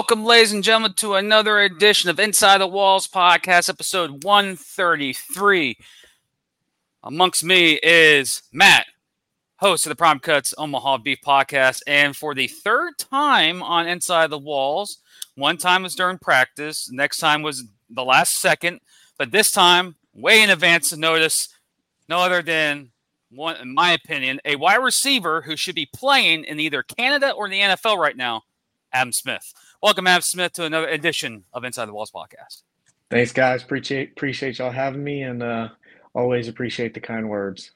Welcome, ladies and gentlemen, to another edition of Inside the Walls podcast, episode 133. Amongst me is Matt, host of the Prime Cuts Omaha Beef podcast. And for the third time on Inside the Walls, one time was during practice, next time was the last second, but this time, way in advance of notice, no other than one, in my opinion, a wide receiver who should be playing in either Canada or the NFL right now, Adam Smith. Welcome, Adam Smith, to another edition of Inside the Walls podcast. Thanks, guys. Appreciate appreciate y'all having me, and uh, always appreciate the kind words.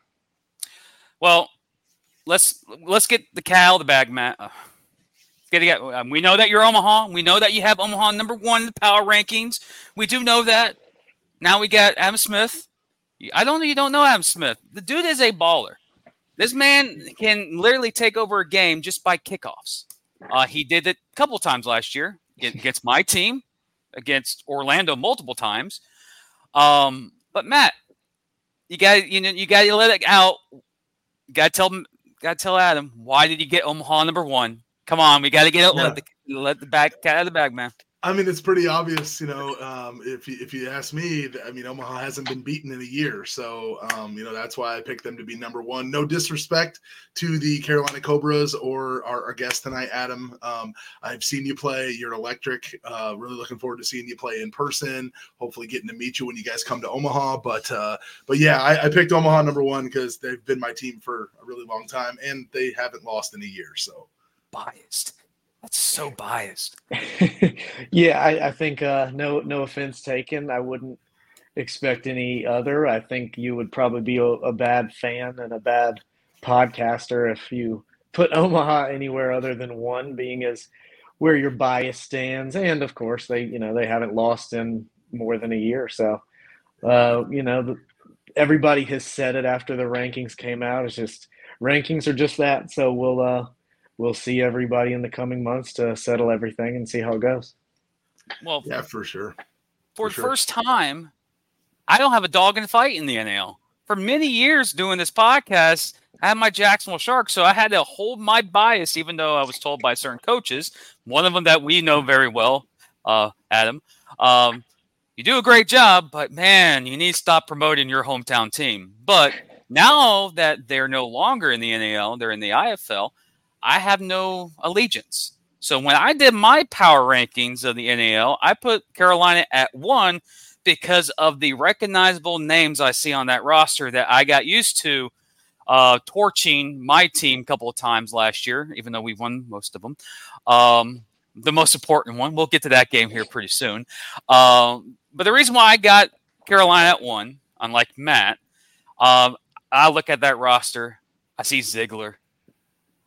Well, let's let's get the cow the bag, Matt. Uh, get it. Um, we know that you're Omaha. We know that you have Omaha number one in the power rankings. We do know that. Now we got Adam Smith. I don't know you don't know Adam Smith. The dude is a baller. This man can literally take over a game just by kickoffs. Uh, he did it a couple times last year against my team, against Orlando multiple times. Um, but Matt, you got you know you got to let it out. Got to tell got to tell Adam why did you get Omaha number one? Come on, we got to get it. Let the let the bag cat out of the bag, man. I mean, it's pretty obvious, you know. Um, if you, if you ask me, I mean, Omaha hasn't been beaten in a year, so um, you know that's why I picked them to be number one. No disrespect to the Carolina Cobras or our, our guest tonight, Adam. Um, I've seen you play. You're electric. Uh, really looking forward to seeing you play in person. Hopefully, getting to meet you when you guys come to Omaha. But uh, but yeah, I, I picked Omaha number one because they've been my team for a really long time, and they haven't lost in a year. So biased. That's so biased. yeah, I, I think uh, no no offense taken. I wouldn't expect any other. I think you would probably be a, a bad fan and a bad podcaster if you put Omaha anywhere other than one, being as where your bias stands. And of course, they you know they haven't lost in more than a year, so uh, you know the, everybody has said it after the rankings came out. It's just rankings are just that. So we'll uh, we'll see everybody in the coming months to settle everything and see how it goes. Well, yeah, for sure. For, for the sure. first time, I don't have a dog in fight in the NAL. For many years doing this podcast, I had my Jacksonville Sharks, so I had to hold my bias, even though I was told by certain coaches, one of them that we know very well, uh, Adam. Um, you do a great job, but man, you need to stop promoting your hometown team. But now that they're no longer in the NAL, they're in the IFL. I have no allegiance. So when I did my power rankings of the NAL, I put Carolina at one because of the recognizable names I see on that roster that I got used to uh, torching my team a couple of times last year, even though we won most of them. Um, the most important one. We'll get to that game here pretty soon. Um, but the reason why I got Carolina at one, unlike Matt, um, I look at that roster. I see Ziegler.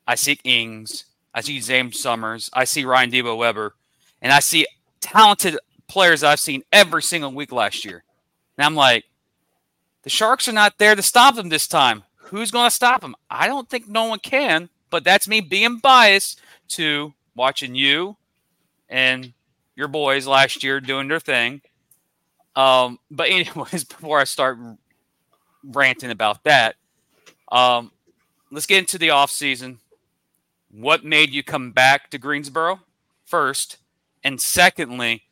I see Ings, I see James Summers, I see Ryan Debo Weber, and I see talented players I've seen every single week last year. And I'm like, the Sharks are not there to stop them this time. Who's going to stop them? I don't think no one can, but that's me being biased to watching you and your boys last year doing their thing. Um, but anyways, before I start ranting about that, um, let's get into the off season what made you come back to Greensboro first? And secondly,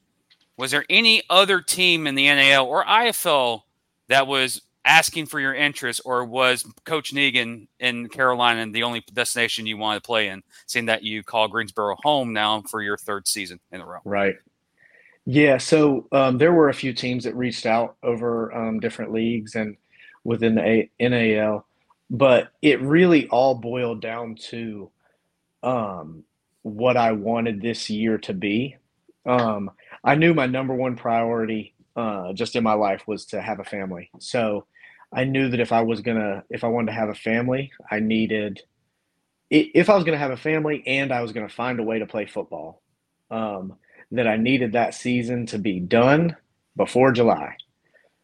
was there any other team in the NAL or IFL that was asking for your interest, or was Coach Negron in Carolina the only destination you wanted to play in, seeing that you call Greensboro home now for your third season in a row? Right. Yeah. So um, there were a few teams that reached out over um, different leagues and within the NAL, but it really all boiled down to um, what I wanted this year to be. Um, I knew my number one priority uh, just in my life was to have a family. So I knew that if I was gonna, if I wanted to have a family, I needed, if I was gonna have a family and I was gonna find a way to play football, um, that I needed that season to be done before July.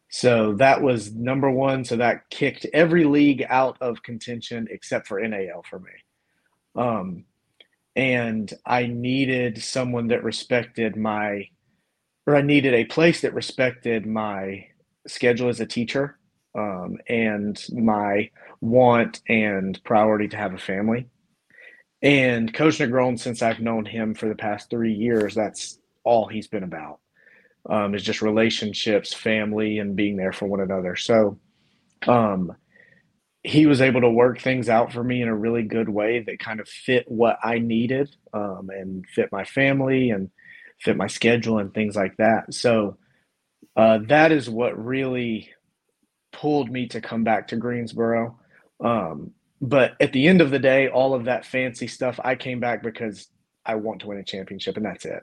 So that was number one. So that kicked every league out of contention except for NAL for me. Um, and I needed someone that respected my, or I needed a place that respected my schedule as a teacher um, and my want and priority to have a family. And Coach Negron, since I've known him for the past three years, that's all he's been about. Um, is just relationships, family, and being there for one another. So, um, he was able to work things out for me in a really good way that kind of fit what I needed um, and fit my family and fit my schedule and things like that. So uh, that is what really pulled me to come back to Greensboro. Um, but at the end of the day, all of that fancy stuff, I came back because I want to win a championship, and that's it.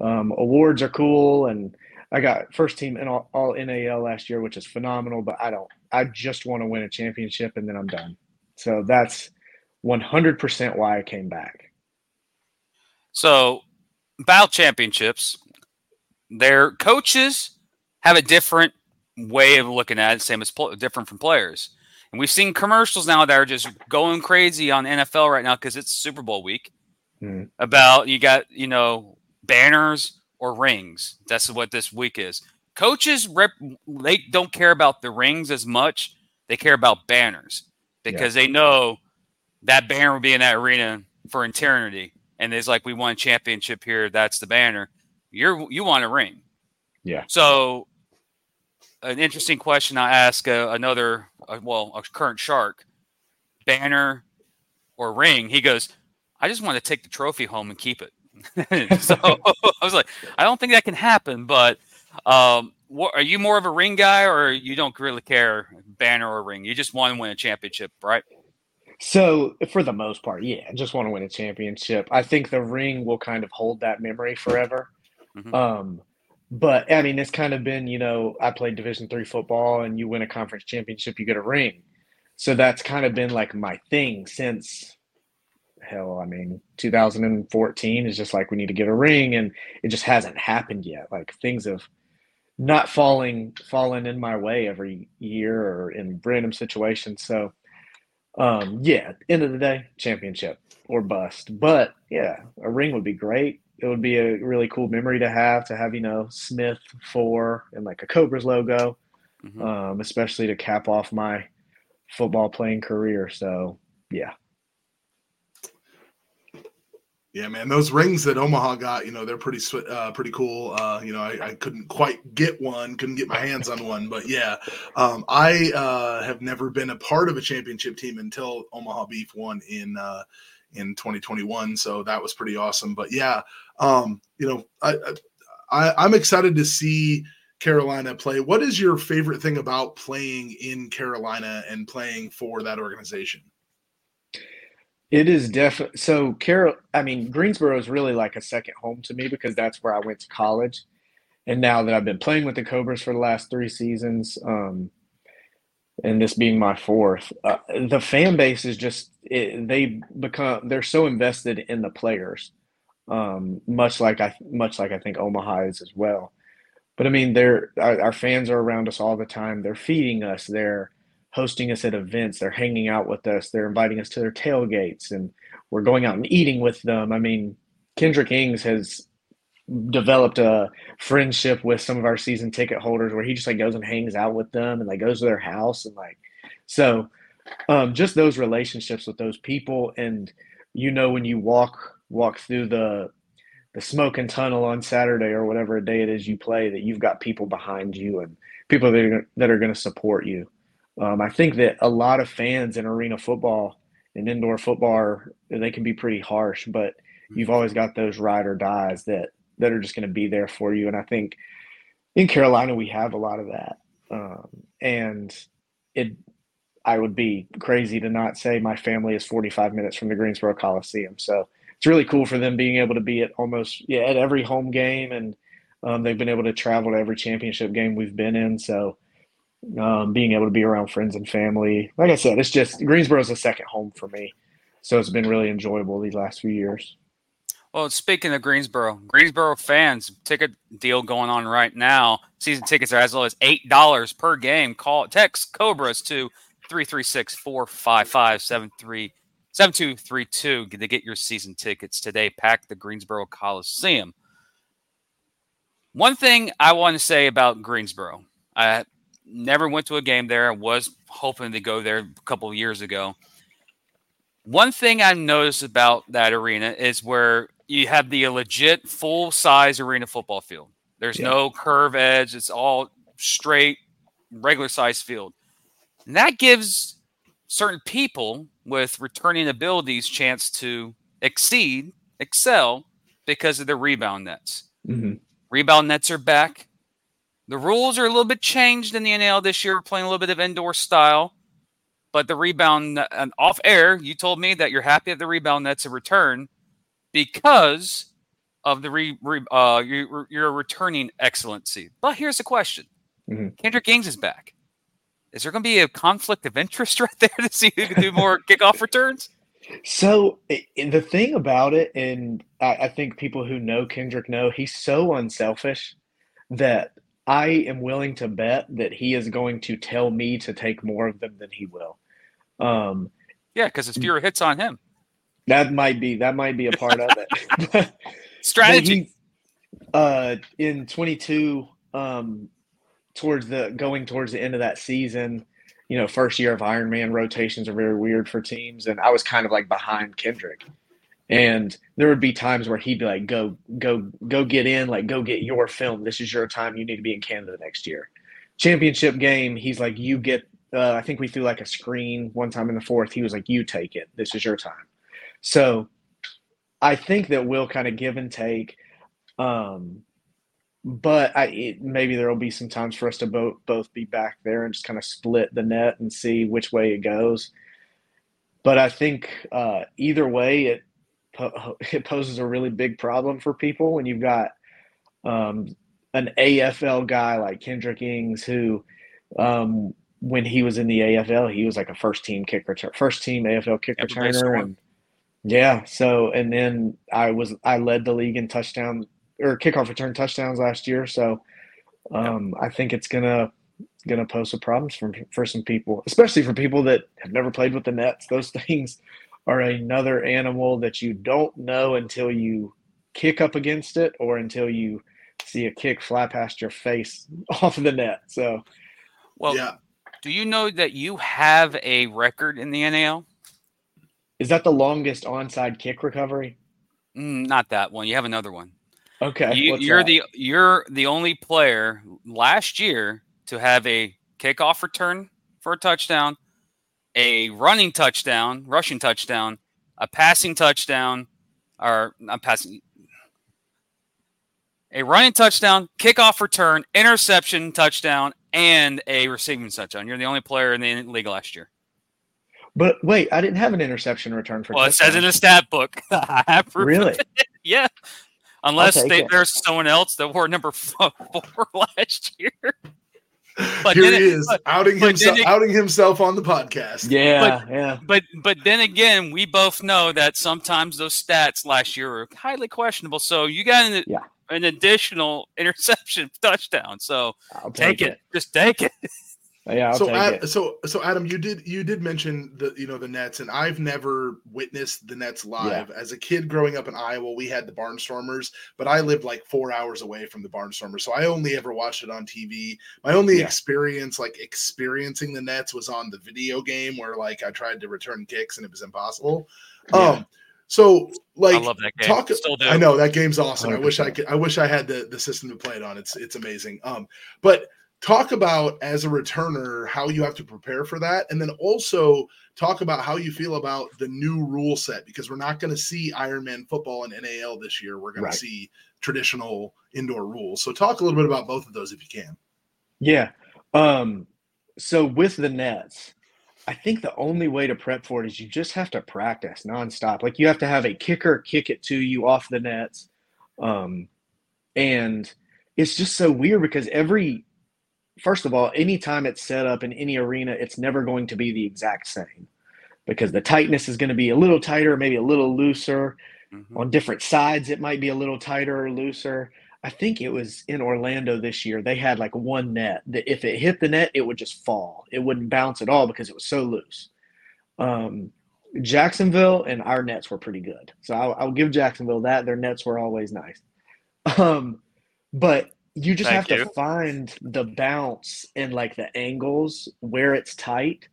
Um, awards are cool, and I got first team in all, all NAL last year, which is phenomenal. But I don't. I just want to win a championship, and then I'm done. So that's 100% why I came back. So, about championships, their coaches have a different way of looking at it, same as pl- different from players. And we've seen commercials now that are just going crazy on NFL right now because it's Super Bowl week. Mm. About you got you know banners or rings. That's what this week is. Coaches rep they don't care about the rings as much. They care about banners because yeah. they know that banner will be in that arena for eternity. And it's like we won a championship here. That's the banner. You're you want a ring. Yeah. So an interesting question I ask uh, another, uh, well, a current shark, banner or ring. He goes, I just want to take the trophy home and keep it. so I was like, I don't think that can happen. But um, what, are you more of a ring guy, or you don't really care banner or ring? You just want to win a championship, right? So for the most part, yeah, I just want to win a championship. I think the ring will kind of hold that memory forever. Mm-hmm. Um, but I mean, it's kind of been, you know, I played Division three football, and you win a conference championship, you get a ring. So that's kind of been like my thing since hell. I mean, 2014 is just like we need to get a ring, and it just hasn't happened yet. Like things have not falling fallen in my way every year or in random situations. So, um, yeah, end of the day, championship or bust. But yeah, a ring would be great it would be a really cool memory to have to have you know Smith four and like a Cobras logo, mm-hmm. um, especially to cap off my football playing career. So yeah. Yeah, man, those rings that Omaha got, you know, they're pretty uh, pretty cool. Uh, you know, I, I, couldn't quite get one, couldn't get my hands on one, but yeah, um, I uh, have never been a part of a championship team until Omaha Beef won in uh, in 2021. So that was pretty awesome. But yeah, um, you know, I, I I'm excited to see Carolina play. What is your favorite thing about playing in Carolina and playing for that organization? It is definitely so. Carol, I mean, Greensboro is really like a second home to me because that's where I went to college, and now that I've been playing with the Cobras for the last three seasons, um, and this being my fourth, uh, the fan base is just it, they become they're so invested in the players, um, much like I much like I think Omaha is as well. But I mean, they're our, our fans are around us all the time. They're feeding us. They're hosting us at events. They're hanging out with us. They're inviting us to their tailgates, and we're going out and eating with them. I mean, Kendrick Ings has developed a friendship with some of our season ticket holders where he just like goes and hangs out with them and like goes to their house and like so um just those relationships with those people and you know when you walk walk through the the smoking tunnel on Saturday or whatever day it is you play that you've got people behind you and people that are, that are going to support you. Um, I think that a lot of fans in arena football and indoor football are, they can be pretty harsh, but you've always got those ride or dies that that are just going to be there for you. And I think in Carolina we have a lot of that. Um, and it, I would be crazy to not say my family is 45 minutes from the Greensboro Coliseum. So it's really cool for them being able to be at almost yeah at every home game, and um, they've been able to travel to every championship game we've been in. So um, being able to be around friends and family, like I said, it's just Greensboro is a second home for me. So it's been really enjoyable these last few years. Well, speaking of Greensboro, Greensboro fans ticket deal going on right now. Season tickets are as low as eight dollars per game. Call text Cobras to 336-455-7232 to get your season tickets today. Pack the Greensboro Coliseum. One thing I want to say about Greensboro, I never went to a game there. I was hoping to go there a couple of years ago. One thing I noticed about that arena is where you have the legit full size arena football field. There's Yeah. no curve edge. It's all straight, regular size field. And that gives certain people with returning abilities chance to exceed, excel because of the rebound nets. Mhm. Rebound nets are back. The rules are a little bit changed in the NAL this year. We're playing a little bit of indoor style, but the rebound and off air, you told me that you're happy at the rebound nets have return because of the re, re uh your, your returning excellency. But here's the question: Mhm. Kendrick Ings is back. Is there going to be a conflict of interest right there to see who can do more kickoff returns? So the thing about it, and I, I think people who know Kendrick know, he's so unselfish that I am willing to bet that he is going to tell me to take more of them than he will. Um, Yeah, because it's fewer hits on him. that might be that might be a part of it. But Strategy. he, uh, in 22, um, towards the going towards the end of that season, you know, first year of Iron Man rotations are very weird for teams, and I was kind of like behind Kendrick. And there would be times where he'd be like, "Go, go, go, get in! Like, go get your film. This is your time. You need to be in Canada next year." Championship game, he's like, "You get." Uh, I think we threw like a screen one time in the fourth. He was like, "You take it. This is your time." So, I think that we'll kind of give and take. Um, but I it, maybe there will be some times for us to both both be back there and just kind of split the net and see which way it goes. But I think uh, either way, it it poses a really big problem for people when you've got um, an AFL guy like Kendrick Ings who. Um, when he was in the AFL, he was like a first team kick return, first team AFL kick Yeah, returner, and yeah. So and then I was I led the league in touchdown or kickoff return touchdowns last year. So um, I think it's gonna gonna pose some problems for for some people, especially for people that have never played with the nets. Those things are another animal that you don't know until you kick up against it or until you see a kick fly past your face off of the net. So Well, yeah. do you know that you have a record in the NAL? is that the longest onside kick recovery? Mm, not that one. You have another one. Okay, You, you're that? the you're the only player last year to have a kickoff return for a touchdown, a running touchdown, rushing touchdown, a passing touchdown, or not passing, a running touchdown, kickoff return, interception touchdown, and a receiving touchdown. You're the only player in the league last year. But wait, I didn't have an interception return for. Well, it says in touchdown. the stat book. I have proof of Really? Yeah. Unless they, there's someone else that wore number four last year. But Here then he it- is but- outing but himself, it- outing himself on the podcast. Yeah, yeah. But but then again, we both know that sometimes those stats last year were highly questionable. So you got an, Yeah. an additional interception touchdown. So I'll take, it. Just take it. Yeah, I'll so, take Ad- it. so, so Adam, you did you did mention the you know the Nets, and I've never witnessed the Nets live. As a kid growing up in Iowa, we had the Barnstormers, but I lived like four hours away from the Barnstormers, so I only ever watched it on TV. My only Yeah. experience, like experiencing the Nets, was on the video game where like I tried to return kicks and it was impossible. Yeah. Um, so like I love that game. talk Still do. I know that game's awesome. I wish I could I wish I had the the system to play it on. It's it's amazing. Um but talk about as a returner how you have to prepare for that and then also talk about how you feel about the new rule set because we're not going to see Ironman football and NAL this year. We're going Right. to see traditional indoor rules. So talk a little bit about both of those if you can. Yeah. Um, so with the nets, I think the only way to prep for it is you just have to practice nonstop. Like you have to have a kicker kick it to you off the nets. Um, and it's just so weird because every, first of all, anytime it's set up in any arena, it's never going to be the exact same because the tightness is going to be a little tighter, maybe a little looser. Mhm. on different sides it might be a little tighter or looser. I think it was in orlando this year they had like one net that if it hit the net it would just fall. It wouldn't bounce at all because it was so loose. Um, jacksonville and our nets were pretty good. So I'll, I'll give jacksonville that. Their nets were always nice. Um, but you just Thank have you. to find the bounce and like the angles where it's tight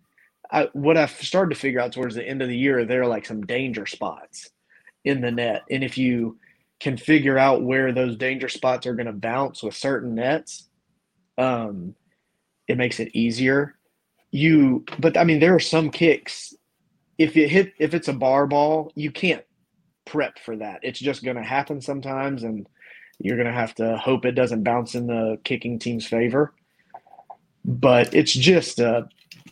I, what I've started to figure out towards the end of the year, there are like some danger spots in the net, and if you can figure out where those danger spots are going to bounce with certain nets, um, it makes it easier. You, but I mean, there are some kicks. If it hit, if it's a bar ball, you can't prep for that. It's just going to happen sometimes, and you're going to have to hope it doesn't bounce in the kicking team's favor. But it's just uh,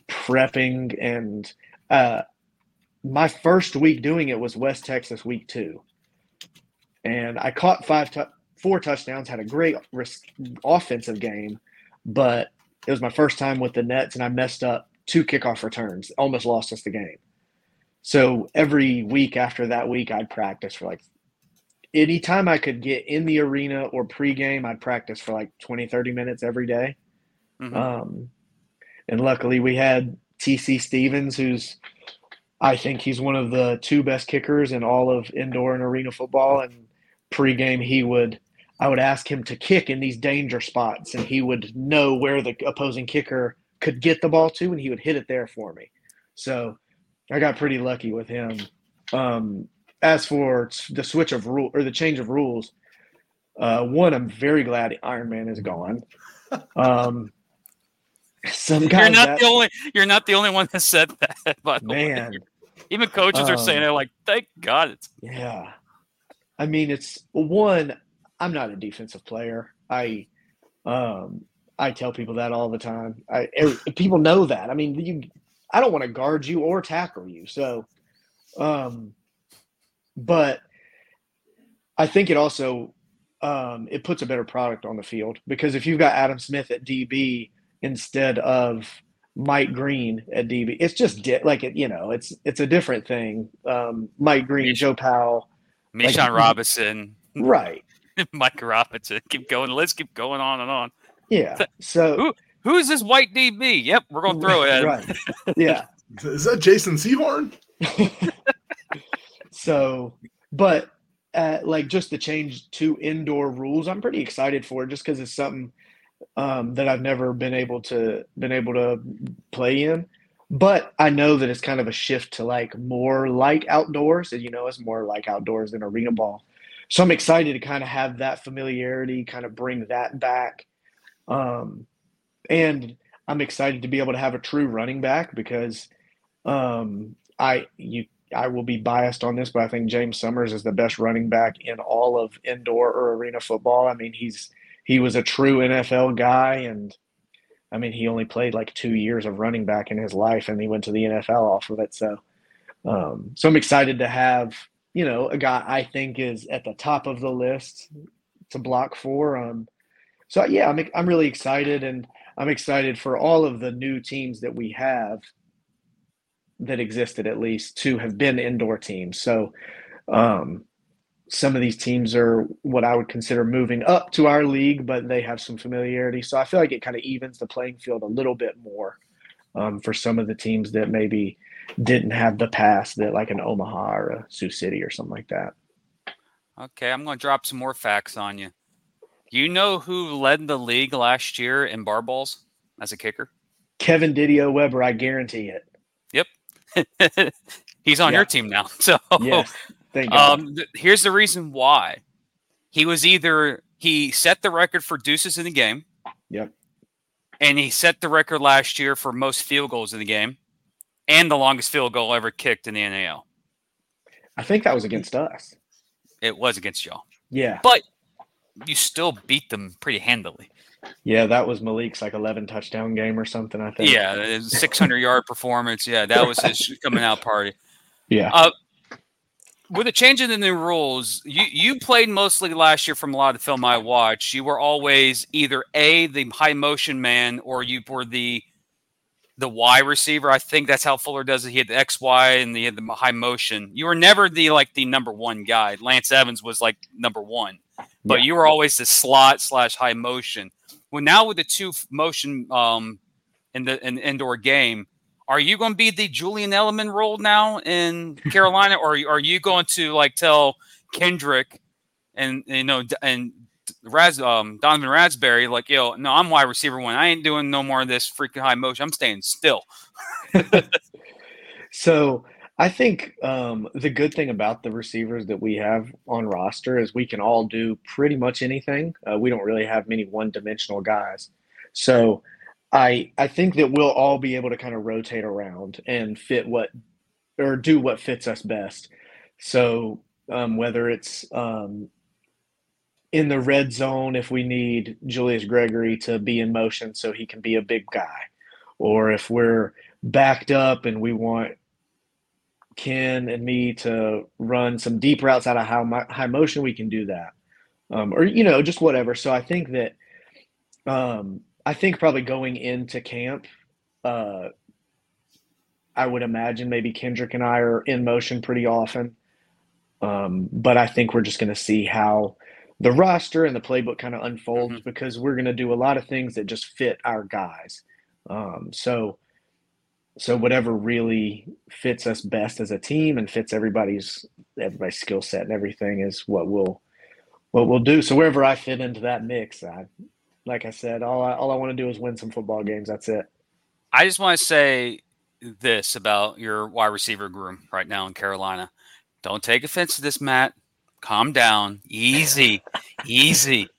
prepping, and uh, my first week doing it was West Texas week two, and I caught five, tu- four touchdowns, had a great res- offensive game, but it was my first time with the Nets, and I messed up two kickoff returns, almost lost us the game. So every week after that week, I'd practice for like anytime I could get in the arena or pregame, I'd practice for like 20, 30 minutes every day. Mhm. Um, and luckily, we had TC Stevens, who's I think he's one of the two best kickers in all of indoor and arena football. And pregame, he would I would ask him to kick in these danger spots, and he would know where the opposing kicker could get the ball to, and he would hit it there for me. So I got pretty lucky with him. Um, as for the switch of rule or the change of rules, uh, one, I'm very glad Iron Man is gone. Um, some guys, You're not that- the only. You're not the only one that said that. By the man, way, even coaches are saying Um, it. Like, thank God it's. Yeah. I mean, it's one, I'm not a defensive player. I um I tell people that all the time. I every, people know that. I mean, you I don't want to guard you or tackle you. So um but I think it also um it puts a better product on the field because if you've got Adam Smith at DB instead of Mike Green at DB, it's just di- like it, you know, it's it's a different thing. Um Mike Green, Joe Powell, Like- Robinson, right. Mike Robinson. Keep going. Let's keep going on and on. Yeah. So Who- Who's this white DB? Yep, we're going to throw it. Right. Yeah. Is that Jason Sehorn? So, but uh, like just the change to indoor rules, I'm pretty excited for just because it's something um, that I've never been able to been able to play in. But I know that it's kind of a shift to like more like outdoors, and you know, it's more like outdoors than arena ball. So I'm excited to kind of have that familiarity, kind of bring that back. Um, and I'm excited to be able to have a true running back because um, I you I will be biased on this, but I think James Summers is the best running back in all of indoor or arena football. I mean, he's he was a true NFL guy, and I mean, he only played like two years of running back in his life, and he went to the NFL off of it. So, um, so I'm excited to have you know a guy I think is at the top of the list to block for. Um, so yeah, I'm I'm really excited, and I'm excited for all of the new teams that we have that existed at least to have been indoor teams. So um, some of these teams are what I would consider moving up to our league, but they have some familiarity. So I feel like it kind of evens the playing field a little bit more um, for some of the teams that maybe didn't have the past that like an Omaha or a Sioux City or something like that. Okay, I'm going to drop some more facts on you. You know who led the league last year in bar balls as a kicker? Kevin Didio Weber, I guarantee it. He's on Yeah. your team now. So Yes. Thank God. um, th- here's the reason why. He was either he set the record for deuces in the game. Yep. And he set the record last year for most field goals in the game and the longest field goal ever kicked in the NAL. I think that was against us. It was against y'all. Yeah. But you still beat them pretty handily. Yeah, that was Malik's like 11 touchdown game or something, I think. Yeah, 600 yard performance. Yeah, that was his coming out party. Yeah. Uh, with the change in the new rules, you you played mostly last year from a lot of the film I watched. You were always either a the high motion man or you were the the Y receiver. I think that's how Fuller does it. He had the X Y and he had the high motion. You were never the like the number one guy. Lance Evans was like number one, but Yeah. you were always the slot slash high motion. Well, now with the two motion um in the in the indoor game, are you going to be the Julian Edelman role now in Carolina, or are you going to like tell Kendrick and you know and Raz um, Donovan Raspberry like yo no I'm wide receiver one. I ain't doing no more of this freaking high motion. I'm staying still. So I think um, the good thing about the receivers that we have on roster is we can all do pretty much anything. Uh, we don't really have many one-dimensional guys, so I I think that we'll all be able to kind of rotate around and fit what or do what fits us best. So um, whether it's um, in the red zone, if we need Julius Gregory to be in motion so he can be a big guy, or if we're backed up and we want Ken and me to run some deep routes out of high, high motion, we can do that. Um, or, you know, just whatever. So I think that, um, I think probably going into camp, uh, I would imagine maybe Kendrick and I are in motion pretty often. Um, but I think we're just going to see how the roster and the playbook kind of unfolds mm-hmm. because we're going to do a lot of things that just fit our guys. Um, so, so whatever really fits us best as a team and fits everybody's everybody's skill set and everything is what we'll what we'll do. So wherever I fit into that mix, I like I said, all I all I want to do is win some football games. That's it. I just want to say this about your wide receiver groom right now in Carolina. Don't take offense to this, Matt. Calm down. Easy. easy.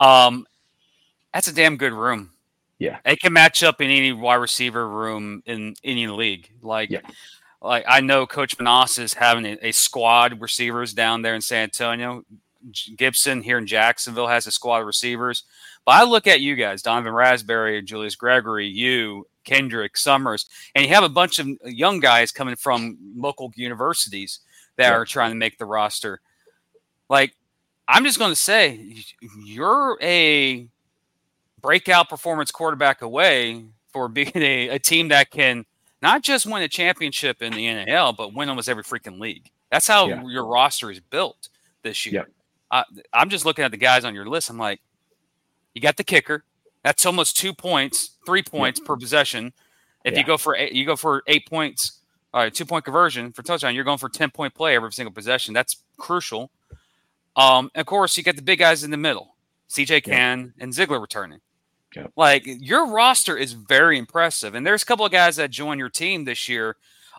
Um that's a damn good room. Yeah. It can match up in any wide receiver room in any league. Like, yeah. like I know Coach Manas is having a, a, squad receivers down there in San Antonio. Gibson here in Jacksonville has a squad of receivers. But I look at you guys, Donovan Raspberry, Julius Gregory, you, Kendrick, Summers, and you have a bunch of young guys coming from local universities that yeah. are trying to make the roster. Like, I'm just going to say, you're a breakout performance quarterback away for being a, a team that can not just win a championship in the NAL, but win almost every freaking league. That's how yeah. your roster is built this year. I, I'm just looking at the guys on your list. I'm like, you got the kicker. That's almost two points, three points per possession. If yeah. you go for eight, you go for eight points, all right, two point conversion for touchdown, you're going for ten point play every single possession. That's crucial. Um, of course, you got the big guys in the middle, CJ Can and Ziegler returning. Yep. Like your roster is very impressive, and there's a couple of guys that joined your team this year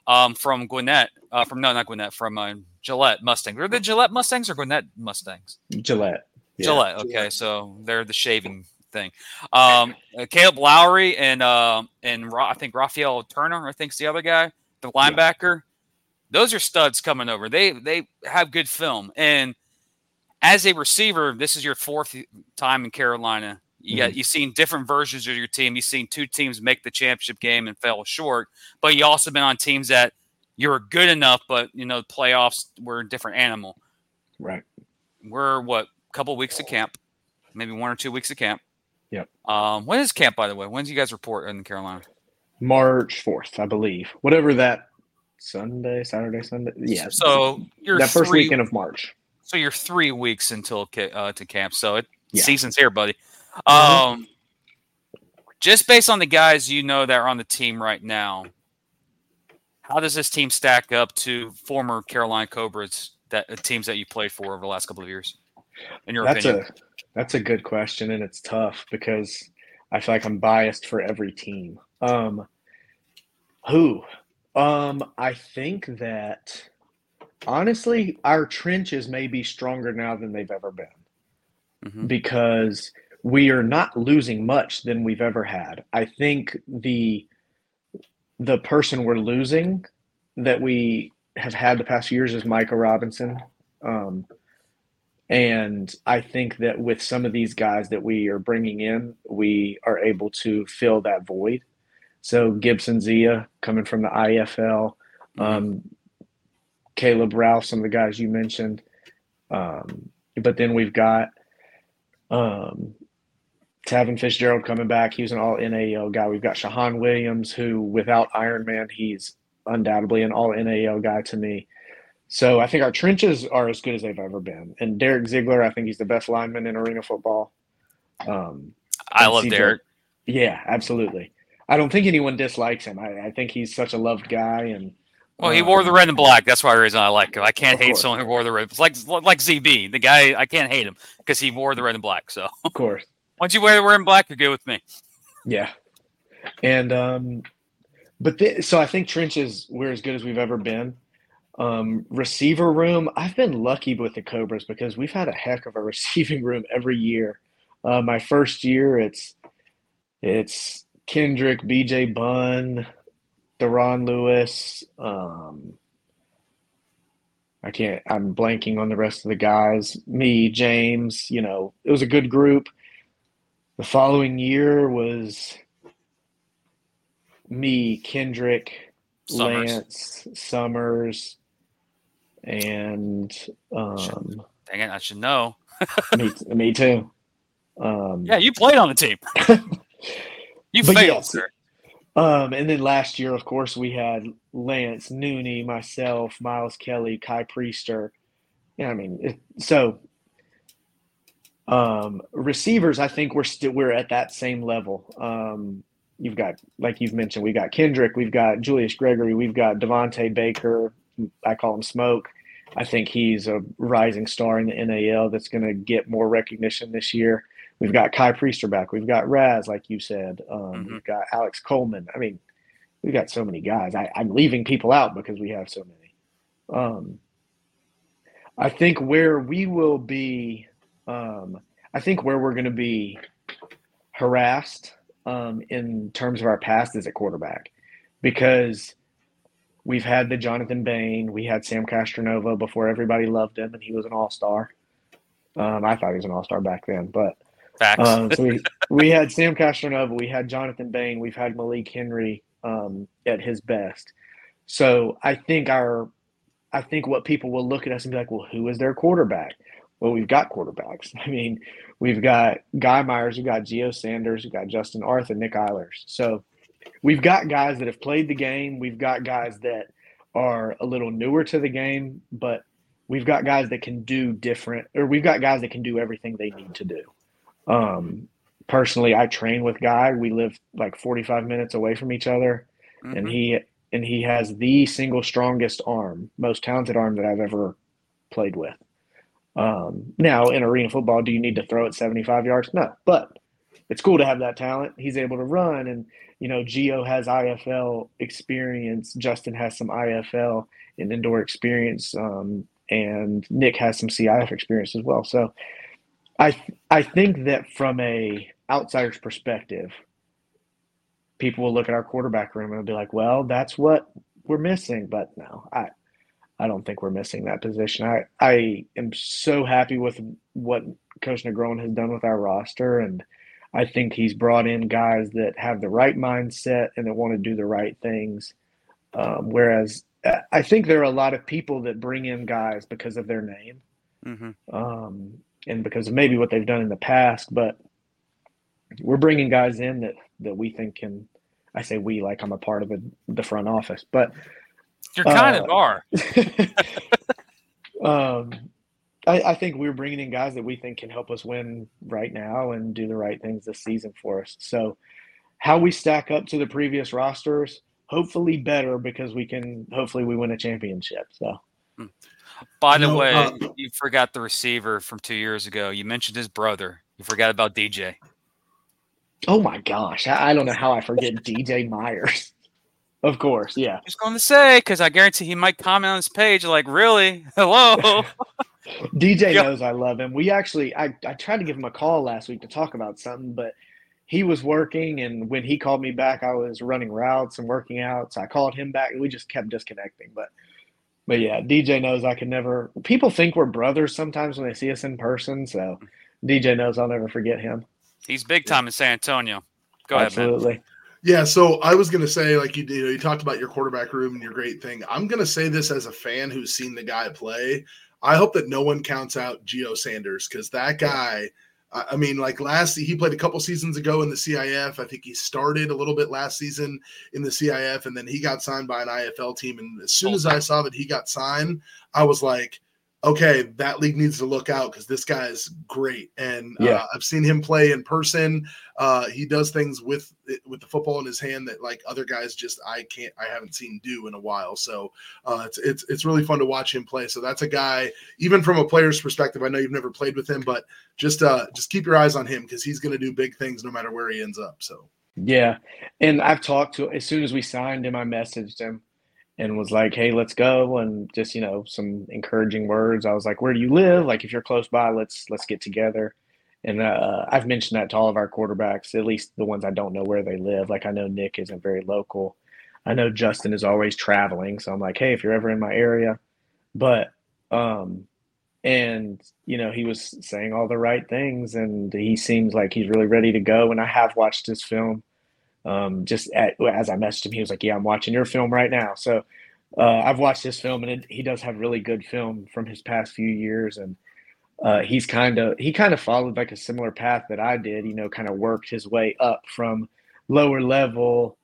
um, from Gwinnett, uh, from no, not Gwinnett, from uh, Gillette Mustangs. Are the Gillette Mustangs or Gwinnett Mustangs? Gillette. Yeah. Gillette. Okay, Gillette. so they're the shaving thing. Um, uh, Caleb Lowry and uh, and Ra- I think Raphael Turner, I think's the other guy, the linebacker. Yeah. Those are studs coming over. They they have good film, and as a receiver, this is your fourth time in Carolina you got mm-hmm. you've seen different versions of your team. You've seen two teams make the championship game and fell short, but you also been on teams that you were good enough, but you know playoffs were a different animal. Right. We're what a couple weeks of camp, maybe one or two weeks of camp. Yep. Um, when is camp, by the way? When do you guys report in Carolina? March fourth, I believe. Whatever that Sunday, Saturday, Sunday. Yeah. So you're that first three, weekend of March. So you're three weeks until uh, to camp. So it yeah. season's here, buddy. Um, just based on the guys you know that are on the team right now, how does this team stack up to former Carolina Cobras that uh, teams that you played for over the last couple of years? In your that's opinion, a that's a good question, and it's tough because I feel like I'm biased for every team. Um, who? Um, I think that honestly, our trenches may be stronger now than they've ever been mm-hmm. because we are not losing much than we've ever had. I think the the person we're losing that we have had the past years is Micah Robinson. Um, and I think that with some of these guys that we are bringing in, we are able to fill that void. So Gibson Zia coming from the IFL, um, Caleb Ralph, some of the guys you mentioned. Um, but then we've got um, Tavin Fitzgerald coming back. He's an all NAL guy. We've got Shahan Williams, who without Iron Man, he's undoubtedly an all NAL guy to me. So I think our trenches are as good as they've ever been. And Derek Ziegler, I think he's the best lineman in arena football. Um, I love CJ, Derek. Yeah, absolutely. I don't think anyone dislikes him. I, I think he's such a loved guy and well, he wore the red and black. That's why the reason I like him. I can't hate someone who wore the red. It's like like ZB, the guy. I can't hate him because he wore the red and black. So of course, once you wear wearing black, you're good with me. Yeah, and um, but th- so I think trenches we're as good as we've ever been. Um, receiver room, I've been lucky with the Cobras because we've had a heck of a receiving room every year. Uh, my first year, it's it's Kendrick, BJ Bunn, Deron Lewis. Um, I can't. I'm blanking on the rest of the guys. Me, James. You know, it was a good group. The following year was me, Kendrick, Summers. Lance, Summers, and um, Dang it, I should know. me, me too. Um, Yeah, you played on the team. you failed, sir. Um, and then last year, of course, we had Lance, Nooney, myself, Miles Kelly, Kai Priester. Yeah, I mean, it, so um, receivers, I think we're still we're at that same level. Um, you've got, like you've mentioned, we've got Kendrick, we've got Julius Gregory, we've got Devonte Baker. I call him Smoke. I think he's a rising star in the NAL that's going to get more recognition this year. We've got Kai Priester back. We've got Raz, like you said. Um, Mhm. We've got Alex Coleman. I mean, we've got so many guys. I, I'm leaving people out because we have so many. Um, I think where we will be, um, I think where we're going to be harassed um, in terms of our past is at quarterback because we've had the Jonathan Bain, we had Sam Castronova before everybody loved him and he was an all star. Um, I thought he was an all star back then, but um, so we, we had Sam Castronova, we had Jonathan Bain, we've had Malik Henry um, at his best. So I think our, I think what people will look at us and be like, well, who is their quarterback? Well, we've got quarterbacks. I mean, we've got Guy Myers, we've got Gio Sanders, we've got Justin Arthur, Nick Eilers. So we've got guys that have played the game. We've got guys that are a little newer to the game, but we've got guys that can do different, or we've got guys that can do everything they need to do. Um, personally, I train with Guy. We live like 45 minutes away from each other, and Mhm. he and he has the single strongest arm, most talented arm that I've ever played with. Um, now, in arena football, do you need to throw it 75 yards? No, but it's cool to have that talent. He's able to run, and you know, Geo has IFL experience. Justin has some IFL and indoor experience, um, and Nick has some CIF experience as well. So, I I think that from a outsider's perspective, people will look at our quarterback room and be like, "Well, that's what we're missing." But no, I I don't think we're missing that position. I I am so happy with what Coach Negron has done with our roster, and I think he's brought in guys that have the right mindset and that want to do the right things. Um, whereas uh, I think there are a lot of people that bring in guys because of their name Mhm. um, and because of maybe what they've done in the past. But we're bringing guys in that that we think can. I say we like I'm a part of the, the front office, but You kind of uh, are. um, I, I think we're bringing in guys that we think can help us win right now and do the right things this season for us. So, how we stack up to the previous rosters, hopefully better because we can. Hopefully, we win a championship. So, By the No, way, uh, you forgot the receiver from two years ago. You mentioned his brother. You forgot about DJ. oh my gosh, I, I don't know how I forget DJ Myers. Of course, yeah. Just going to say because I guarantee he might comment on his page like, "Really? Hello." DJ Yeah. knows I love him. We actually, I, I tried to give him a call last week to talk about something, but he was working. And when he called me back, I was running routes and working out. So I called him back and we just kept disconnecting. But, but yeah, DJ knows I can never, people think we're brothers sometimes when they see us in person. So DJ knows I'll never forget him. He's big time in San Antonio. Go ahead, man. Yeah, so I was gonna say, like you, you know, you talked about your quarterback room and your great thing. I'm gonna say this as a fan who's seen the guy play. I hope that no one counts out Geo Sanders because that guy. I I mean, like last he played a couple seasons ago in the CIF. I think he started a little bit last season in the CIF, and then he got signed by an IFL team. And as soon oh. as I saw that he got signed, I was like, okay, that league needs to look out because this guy is great. And Yeah. uh, I've seen him play in person. Uh, he does things with with the football in his hand that like other guys just I can't I haven't seen do in a while. So uh, it's it's it's really fun to watch him play. So that's a guy even from a player's perspective. I know you've never played with him, but just uh just keep your eyes on him because he's going to do big things no matter where he ends up. So Yeah, and I've talked to as soon as we signed him, I messaged him and was like, "Hey, let's go," and just you know some encouraging words. I was like, "Where do you live? Like, if you're close by, let's let's get together." And uh, I've mentioned that to all of our quarterbacks, at least the ones I don't know where they live. Like I know Nick isn't very local. I know Justin is always traveling, so I'm like, "Hey, if you're ever in my area," but um, and you know he was saying all the right things, and he seems like he's really ready to go. And I have watched his film um, just at, as I messaged him, he was like, "Yeah, I'm watching your film right now." So uh, I've watched his film, and it, he does have really good film from his past few years, and uh, he's kind of he kind of followed like a similar path that I did. You know, kind of worked his way up from lower level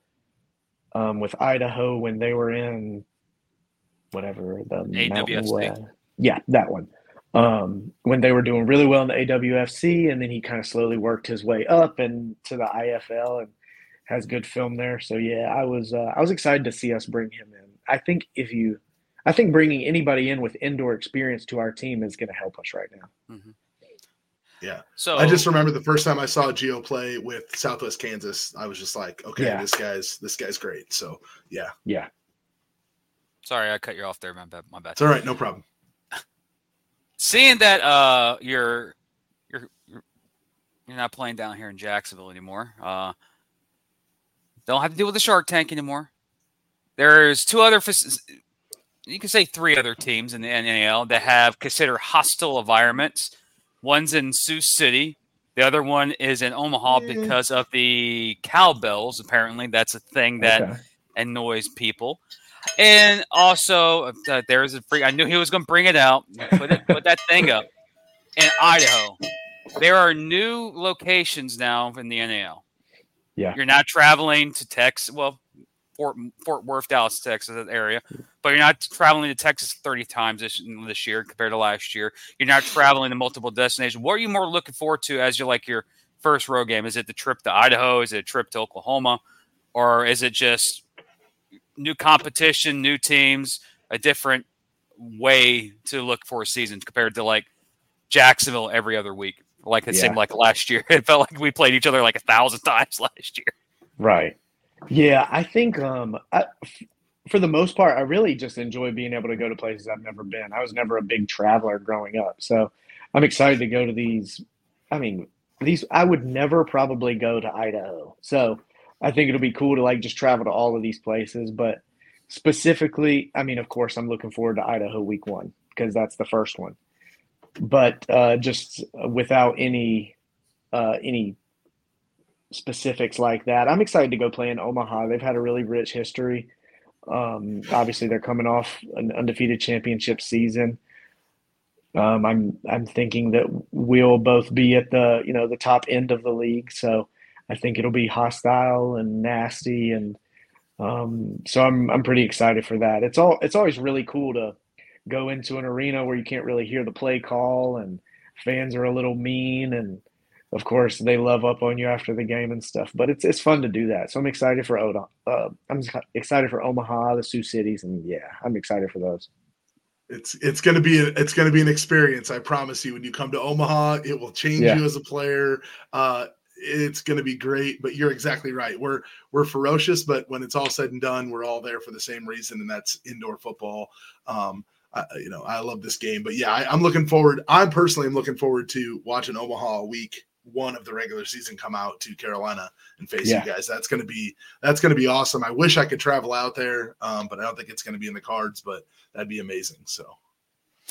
um, with Idaho when they were in whatever the AWFC. Yeah, that one. Um, when they were doing really well in the AWFC, and then he kind of slowly worked his way up and to the IFL, and has good film there. So yeah, I was uh, I was excited to see us bring him in. I think if you, I think bringing anybody in with indoor experience to our team is going to help us right now. Mm-hmm. Yeah. So I just remember the first time I saw Geo play with Southwest Kansas, I was just like, okay, Yeah. this guy's this guy's great. So yeah, Yeah, sorry, I cut you off there. My bad. My bad. it's all right, no problem. Seeing that uh, you're you're you're you're not playing down here in Jacksonville anymore. Uh, don't have to deal with the Shark Tank anymore. There's two other, you can say three other teams in the NAL that have considered hostile environments. One's in Sioux City. The other one is in Omaha Yeah. because of the cowbells. Apparently, that's a thing that Okay. annoys people. And also, uh, there's a free. I knew he was going to bring it out. Put it, put that thing up in Idaho. There are new locations now in the NAL. Yeah. you're not traveling to Texas. Well, Fort Fort Worth, Dallas, Texas that area, but you're not traveling to Texas 30 times this this year compared to last year. You're not traveling to multiple destinations. What are you more looking forward to as you like your first road game? Is it the trip to Idaho? Is it a trip to Oklahoma? Or is it just new competition, new teams, a different way to look for a season compared to like Jacksonville every other week? Like it seemed like last year. It felt like we played each other like a thousand times last year. Right. Yeah, I think um, I, for the most part, I really just enjoy being able to go to places I've never been. I was never a big traveler growing up, so I'm excited to go to these. I mean, these I would never probably go to Idaho, so I think it'll be cool to like just travel to all of these places. But specifically, I mean, of course, I'm looking forward to Idaho week one because that's the first one. But uh, just without any uh, any specifics like that. I'm excited to go play in Omaha. They've had a really rich history. Um, obviously, they're coming off an undefeated championship season. Um, I'm I'm thinking that we'll both be at the you know the top end of the league, so I think it'll be hostile and nasty, and um, so I'm I'm pretty excited for that. It's all it's always really cool to go into an arena where you can't really hear the play call and fans are a little mean and of course they love up on you after the game and stuff but it's it's fun to do that so i'm excited for Oda. Uh, i'm excited for omaha the sioux cities and yeah i'm excited for those It's it's gonna be a, it's gonna be an experience. I promise you. When you come to Omaha, it will change Yeah. you as a player. Uh, it's gonna be great. But you're exactly right. We're we're ferocious, but when it's all said and done, we're all there for the same reason, and that's indoor football. Um, I, you know, I love this game. But yeah, I, I'm looking forward. I personally am looking forward to watching Omaha week one of the regular season come out to Carolina and face Yeah. you guys. That's gonna be that's gonna be awesome. I wish I could travel out there, um, but I don't think it's gonna be in the cards. But that'd be amazing. So.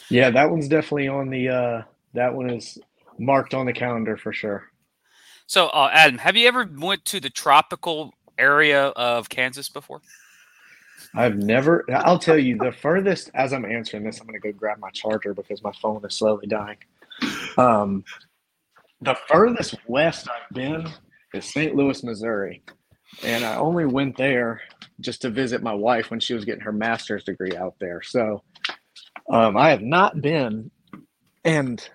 yeah that one's definitely on the uh that one is marked on the calendar for sure So, uh, Adam, have you ever went to the tropical area of Kansas before? I've never i'll tell you the furthest as i'm answering this i'm going to go grab my charger because my phone is slowly dying. Um the furthest west i've been is st louis missouri. And i only went there just to visit my wife when she was getting her master's degree out there. So um, i have not been and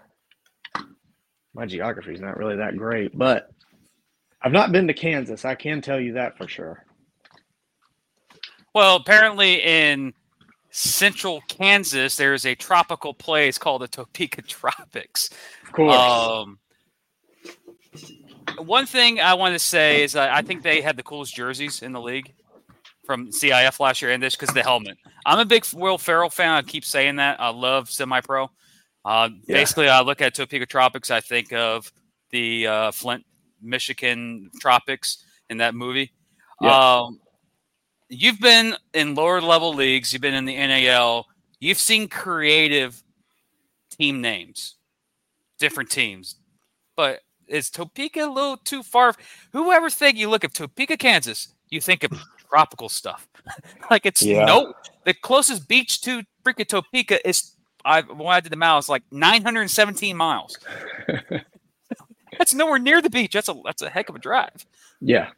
my geography is not really that great but i've not been to kansas. I can tell you that for sure Well, apparently in central Kansas, there's a tropical place called the Topeka Tropics. of course Um, one thing I want to say is I think they had the coolest jerseys in the league from CIF last year, and this because the helmet. I'm a big Will Ferrell fan. I keep saying that. I love semi-pro. Uh, yeah. Basically, I look at Topeka Tropics. I think of the uh, Flint, Michigan Tropics in that movie. Yeah. Um, you've been in lower level leagues. You've been in the NAL. You've seen creative team names, different teams, but is Topeka a little too far? Whoever think you look at Topeka, Kansas, you think of tropical stuff. like it's yeah. no the closest beach to freaking Topeka is I when I did the miles like 917 miles. that's nowhere near the beach. That's a that's a heck of a drive. Yeah.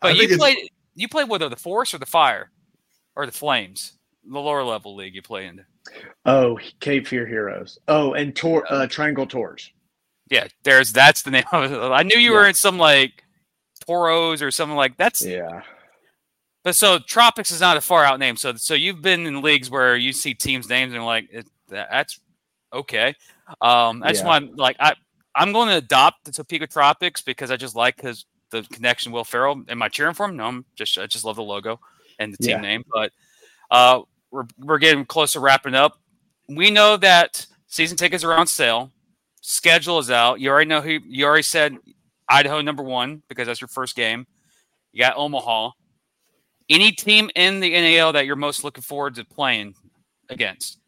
But you played you play whether the Force or the Fire or the Flames, the lower level league you play in. Oh, Cape Fear Heroes. Oh, and Tor uh, Triangle Tours. Yeah, there's that's the name of it. I knew you yeah. were in some like Toros or something like that's yeah. But so Tropics is not a far out name. So so you've been in leagues where you see teams' names and like that's okay. Um, I just yeah. want like I I'm going to adopt the Topeka Tropics because I just like because the connection Will Ferrell. Am I cheering for him? No, I'm just I just love the logo and the team yeah. name. But uh, we're we're getting close to wrapping up. We know that season tickets are on sale. Schedule is out. You already know who. You already said Idaho number one because that's your first game. You got Omaha. Any team in the NAL that you're most looking forward to playing against?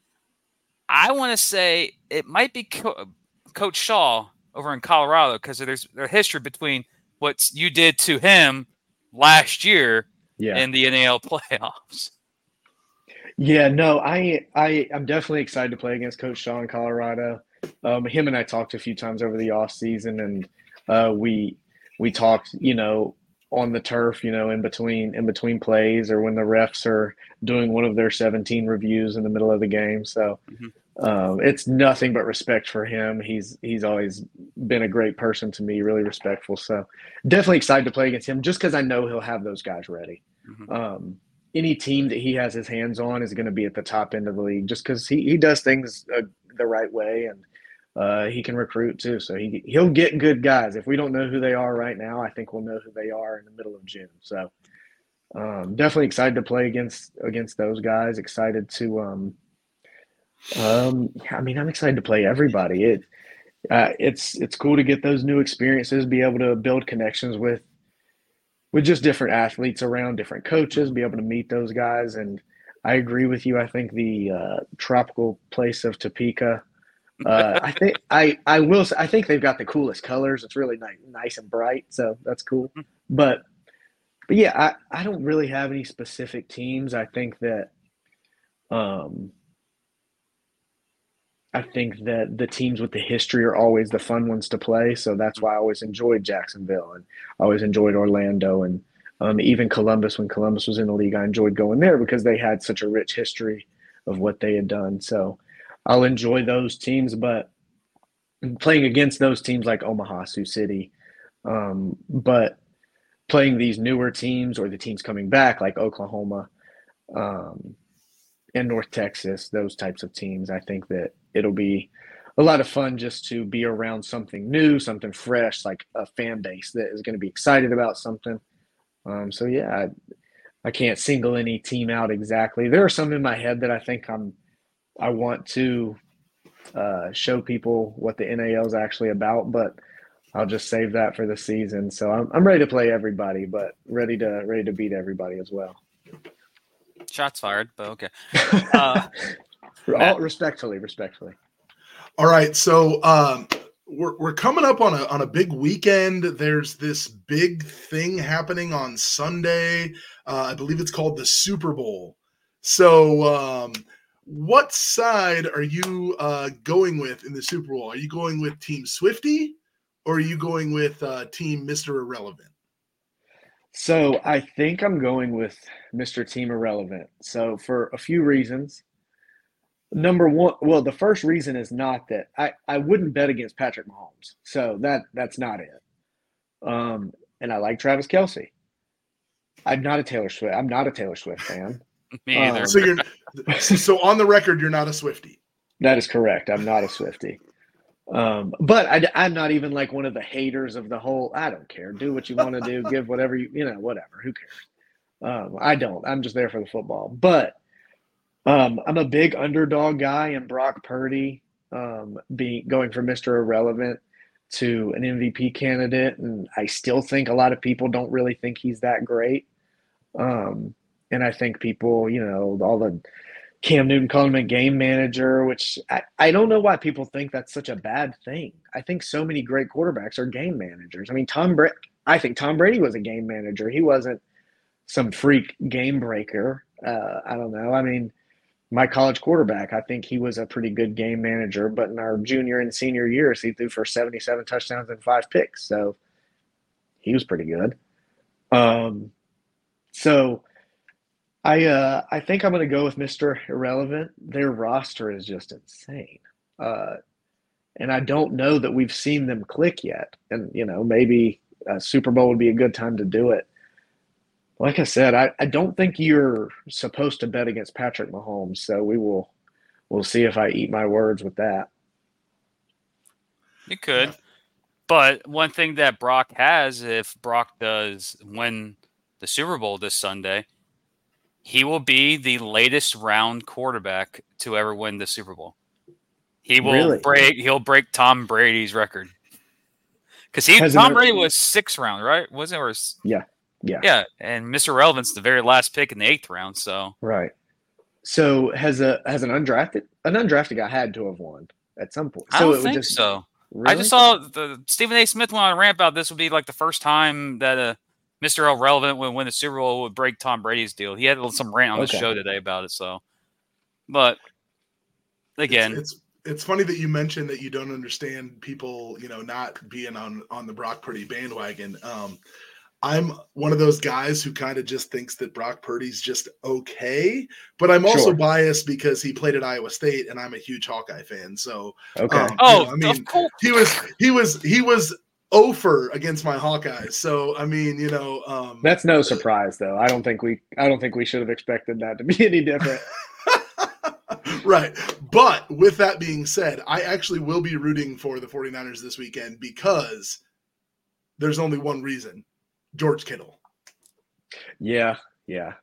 I want to say it might be Co- Coach Shaw over in Colorado because there's a history between what you did to him last year yeah. in the NAL playoffs. Yeah, no, I I I'm definitely excited to play against Coach Shaw in Colorado. Um, him and I talked a few times over the off season, and uh, we we talked, you know, on the turf, you know, in between in between plays or when the refs are doing one of their 17 reviews in the middle of the game. So mm-hmm. Um, it's nothing but respect for him. He's he's always been a great person to me, really respectful. So definitely excited to play against him, just because I know he'll have those guys ready. Mm-hmm. Um, any team that he has his hands on is going to be at the top end of the league, just because he he does things uh, the right way and uh, he can recruit too. So he he'll get good guys. If we don't know who they are right now, I think we'll know who they are in the middle of June. So um, definitely excited to play against against those guys. Excited to um, I mean, I'm excited to play everybody. It uh, it's it's cool to get those new experiences, be able to build connections with with just different athletes around, different coaches, be able to meet those guys. And I agree with you. I think the uh, tropical place of Topeka uh, I think I I will. I think they've got the coolest colors. It's really nice, nice and bright, so that's cool. Hmm. But but yeah, I I don't really have any specific teams. I think that um I think that the teams with the history are always the fun ones to play. So that's why I always enjoyed Jacksonville and I always enjoyed Orlando and um, even Columbus. When Columbus was in the league, I enjoyed going there because they had such a rich history of what they had done. So I'll enjoy those teams, but playing against those teams like Omaha, Sioux City, um, but playing these newer teams or the teams coming back like Oklahoma um, and North Texas, those types of teams, I think that it'll be a lot of fun just to be around something new, something fresh, like a fan base that is going to be excited about something. Um, so yeah, I, I can't single any team out exactly. There are some in my head that I think I'm I want to uh, show people what the NAL is actually about, but I'll just save that for the season. So I'm, I'm ready to play everybody, but ready to ready to beat everybody as well. Shots fired, but okay. Uh, All, respectfully, respectfully. All right, so um, we're we're coming up on a on a big weekend. There's this big thing happening on Sunday. Uh, I believe it's called the Super Bowl. So um, what side are you uh, going with in the Super Bowl? Are you going with Team Swifty or are you going with uh, Team Mr. Irrelevant? So I think I'm going with Mr. Team Irrelevant. So for a few reasons. Number one, well, the first reason is not that I, I wouldn't bet against Patrick Mahomes. So that that's not it. Um, and I like Travis Kelce. I'm not a Taylor Swift. I'm not a Taylor Swift fan. Me either. Um, so you're so on the record, you're not a Swifty. That is correct. I'm not a Swifty. Um, but I, I'm not even like one of the haters of the whole. I don't care. Do what you want to do. Give whatever you you know whatever. Who cares? Um, I don't. I'm just there for the football. But um, I'm a big underdog guy, and Brock Purdy um, being going from Mr. Irrelevant to an MVP candidate, and I still think a lot of people don't really think he's that great. Um, and I think people, you know, all the Cam Newton calling him a game manager, which I, I don't know why people think that's such a bad thing. I think so many great quarterbacks are game managers. I mean, Tom Brady, I think Tom Brady was a game manager. He wasn't some freak game breaker. Uh, I don't know. I mean, my college quarterback, I think he was a pretty good game manager, but in our junior and senior years, he threw for 77 touchdowns and five picks. So he was pretty good. Um, so I uh, I think I'm going to go with Mr. Irrelevant. Their roster is just insane. Uh, and I don't know that we've seen them click yet. And, you know, maybe a Super Bowl would be a good time to do it. Like I said, I, I don't think you're supposed to bet against Patrick Mahomes. So we will we'll see if I eat my words with that. You could. But one thing that Brock has, if Brock does win the Super Bowl this Sunday – he will be the latest round quarterback to ever win the Super Bowl. He will really? break. He'll break Tom Brady's record because he Has Tom Brady was six round, right? Wasn't it or yeah, yeah, yeah? And Mr. Relevant's the very last pick in the eighth round. So right. So has a has an undrafted an undrafted guy had to have won at some point. So I don't think just, so. Really? I just saw the Stephen A. Smith went on a rant about this would be like the first time that a Mr. L. Relevant would win the Super Bowl would break Tom Brady's deal. He had some rant on okay. the show today about it. So, but again, it's, it's, it's funny that you mentioned that you don't understand people, you know, not being on on the Brock Purdy bandwagon. Um, I'm one of those guys who kind of just thinks that Brock Purdy's just okay, but I'm also sure. biased because he played at Iowa State and I'm a huge Hawkeye fan. So, okay. Um, oh, you know, I mean, he was he was he was over against my Hawkeyes. So I mean, you know, um, that's no surprise though. I don't think we I don't think we should have expected that to be any different. right. But with that being said, I actually will be rooting for the 49ers this weekend because there's only one reason. George Kittle. Yeah, yeah.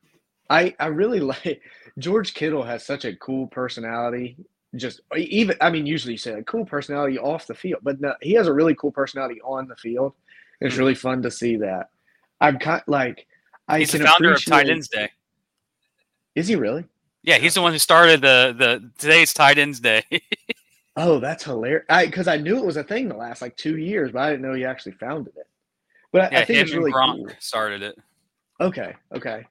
I I really like George Kittle has such a cool personality just even I mean, usually you say a cool personality off the field, but no, he has a really cool personality on the field. It's mm-hmm. really fun to see that. I'm kind like I he's the founder of Tight Ends Day. Is he really? Yeah, he's the one who started the the today's Tight Ends Day. oh, that's hilarious! I because I, I, knew it was a thing the last like two years, but I didn't know he actually founded it. But yeah, I, I think it's really cool. started it. Okay, okay,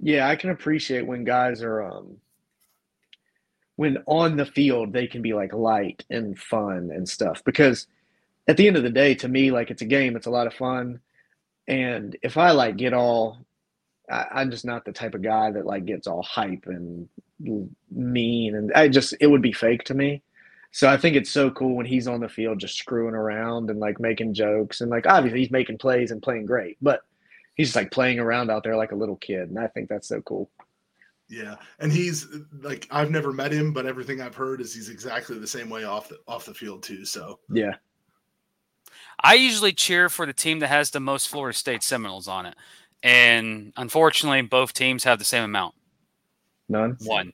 yeah, I can appreciate when guys are um when on the field they can be like light and fun and stuff because at the end of the day to me like it's a game it's a lot of fun and if i like get all I, am just not the type of guy that like gets all hype and mean and i just it would be fake to me so i think it's so cool when he's on the field just screwing around and like making jokes and like obviously he's making plays and playing great but he's just like playing around out there like a little kid and i think that's so cool yeah, and he's like I've never met him, but everything I've heard is he's exactly the same way off the off the field too. So yeah, I usually cheer for the team that has the most Florida State Seminoles on it, and unfortunately, both teams have the same amount. None. One.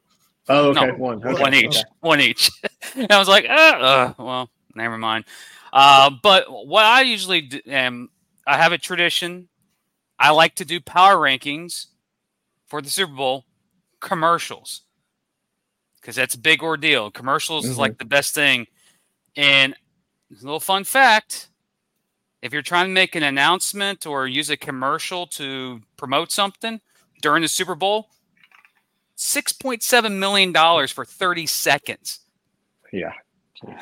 Oh, okay. No, one. Okay. One each. Okay. One each. and I was like, uh, uh, well, never mind. Uh, but what I usually do, I have a tradition. I like to do power rankings for the Super Bowl commercials because that's a big ordeal. Commercials mm-hmm. is like mm-hmm. the best thing. And a little fun fact if you're trying to make an announcement or use a commercial to promote something during the Super Bowl, $6.7 million for 30 seconds. Yeah.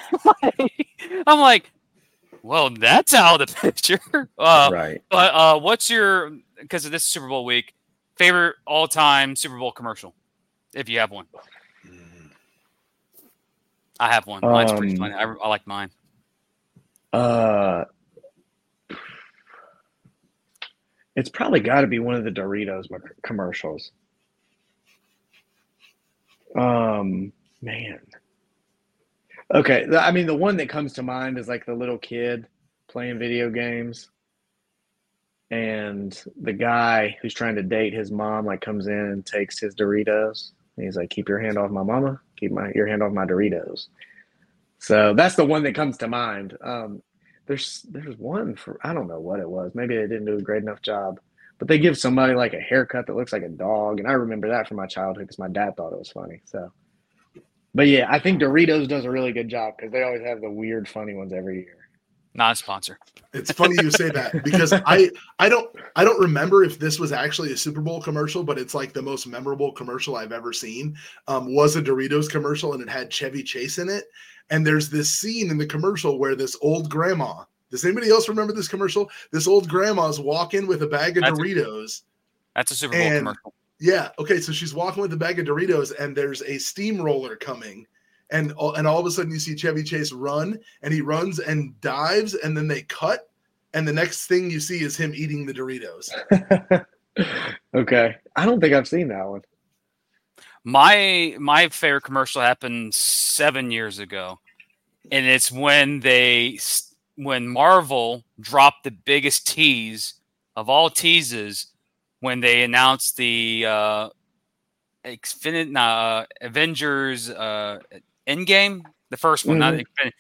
I'm like, well, that's out of the picture. Uh, right. But uh, what's your, because of this Super Bowl week, favorite all time Super Bowl commercial, if you have one. I have one. Mine's um, pretty funny. I, I like mine. Uh, it's probably got to be one of the Doritos commercials. Um, man, Okay, I mean the one that comes to mind is like the little kid playing video games, and the guy who's trying to date his mom like comes in and takes his Doritos, and he's like, "Keep your hand off my mama. Keep my your hand off my Doritos." So that's the one that comes to mind. Um, there's there's one for I don't know what it was. Maybe they didn't do a great enough job, but they give somebody like a haircut that looks like a dog, and I remember that from my childhood because my dad thought it was funny. So, but yeah, I think Doritos does a really good job because they always have the weird, funny ones every year. Not a sponsor. It's funny you say that because I I don't I don't remember if this was actually a Super Bowl commercial, but it's like the most memorable commercial I've ever seen. Um, was a Doritos commercial and it had Chevy Chase in it. And there's this scene in the commercial where this old grandma. Does anybody else remember this commercial? This old grandma's walking with a bag of That's a- Doritos. That's a Super Bowl And- commercial. Yeah. Okay. So she's walking with a bag of Doritos, and there's a steamroller coming, and all- and all of a sudden you see Chevy Chase run, and he runs and dives, and then they cut, and the next thing you see is him eating the Doritos. okay, I don't think I've seen that one. My my favorite commercial happened seven years ago, and it's when they when Marvel dropped the biggest tease of all teases when they announced the uh, Infinite uh, Avengers uh, Endgame, the first one, not Mhm. Infinite,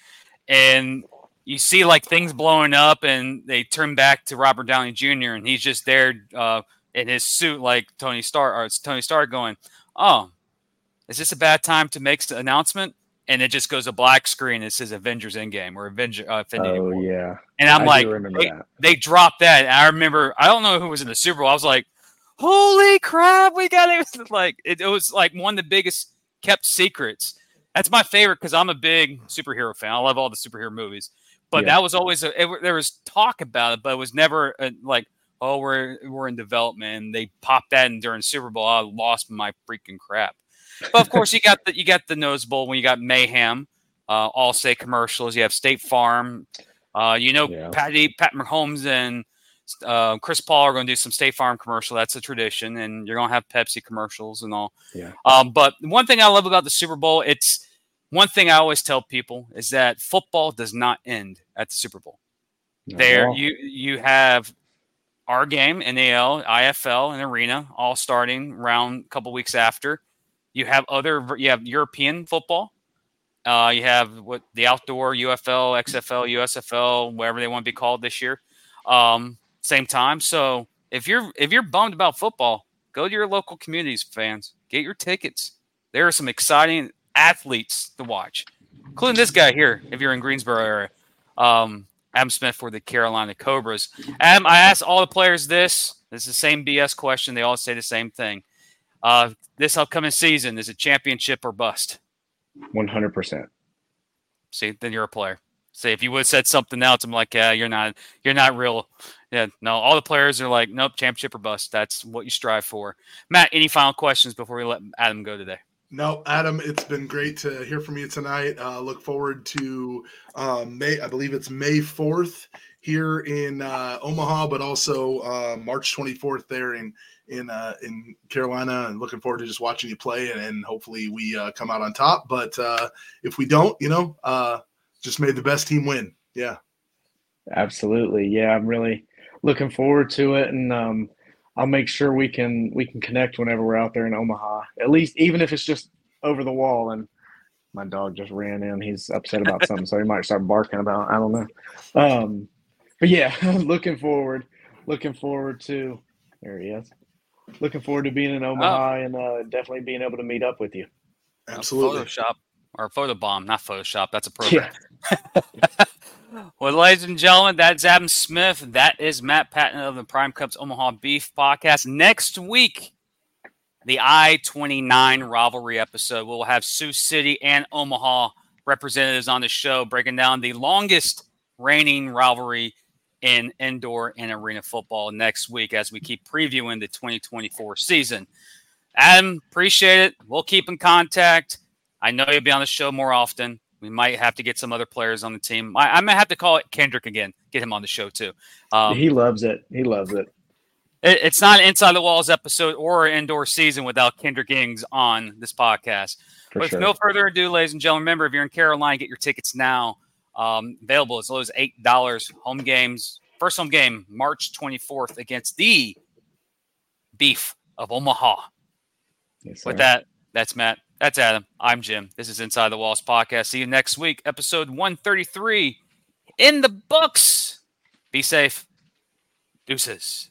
and you see like things blowing up, and they turn back to Robert Downey Jr. and he's just there uh, in his suit like Tony Stark, or it's Tony Stark going, "Oh, is this a bad time to make the announcement?" And it just goes a black screen. It says Avengers Endgame or Avenger uh, Infinity Oh War. yeah, And I'm I like, they, that. they dropped that. And I remember, I don't know who was in the Super Bowl. I was like, holy crap, we got it. Like, it, it was like one of the biggest kept secrets. That's my favorite because I'm a big superhero fan. I love all the superhero movies. But Yeah. that was always, a, it, there was talk about it, but it was never uh like, oh, we're, we're in development. And they popped that in during Super Bowl. I lost my freaking crap. But of course, you got the you got the nose bowl when you got Mayhem, uh, Allstate commercials. You have State Farm. Uh, you know, Yeah. Patty Pat Mahomes and uh, Chris Paul are going to do some State Farm commercial. That's a tradition, and you're going to have Pepsi commercials and all. Yeah. Um, but one thing I love about the Super Bowl, it's one thing I always tell people is that football does not end at the Super Bowl. Not There, you you have our game, NAL, IFL, and Arena, all starting around a couple weeks after. You have other, you have European football. Uh, you have what the outdoor UFL, XFL, USFL, whatever they want to be called this year. Um, same time. So if you're if you're bummed about football, go to your local communities, fans. Get your tickets. There are some exciting athletes to watch, including this guy here. If you're in Greensboro area, um, Adam Smith for the Carolina Cobras. Adam, I asked all the players this. This is the same BS question. They all say the same thing. Uh, this upcoming season is it championship or bust? One hundred percent. See, then you're a player. See, if you would have said something else, I'm like, yeah, you're not, you're not real. Yeah, no, all the players are like, nope, championship or bust. That's what you strive for. Matt, any final questions before we let Adam go today? No, Adam, it's been great to hear from you tonight. Uh, look forward to um, May, I believe it's May 4th here in uh, Omaha, but also uh, March 24th there in in uh, in Carolina. And looking forward to just watching you play, and, and hopefully we uh, come out on top. But uh, if we don't, you know, uh, just made the best team win. Yeah, Absolutely. Yeah, I'm really looking forward to it, and um, I'll make sure we can we can connect whenever we're out there in Omaha. At least, even if it's just over the wall. And my dog just ran in. He's upset about something, so he might start barking about. I don't know. Um, but yeah, looking forward. Looking forward to. There he is. Looking forward to being in Omaha and uh, definitely being able to meet up with you. absolutely. Photoshop or photobomb, not Photoshop. That's a program. Yeah. Well, ladies and gentlemen, that's Adam Smith. That is Matt Patton of the Prime Cuts Omaha Beef Podcast. Next week, the I 29 rivalry episode. We'll have Sioux City and Omaha representatives on the show breaking down the longest reigning rivalry in indoor and arena football next week as we keep previewing the 2024 season. Adam, appreciate it. We'll keep in contact. I know you'll be on the show more often. We might have to get some other players on the team. I, I might have to call it Kendrick again, get him on the show too. Um, he loves it. He loves it. it, it's not an inside the walls episode or an indoor season without Kendrick Ings on this podcast. For but sure. with no further ado, ladies and gentlemen, remember if you're in Carolina, get your tickets now. Um, available as low as eight dollars. Home games, first home game, March 24th against the Beef of Omaha. Yes, With that, that's Matt. That's Adam. I'm Jim. This is Inside the Walls podcast. See you next week, episode 133 in the books. Be safe. Deuces.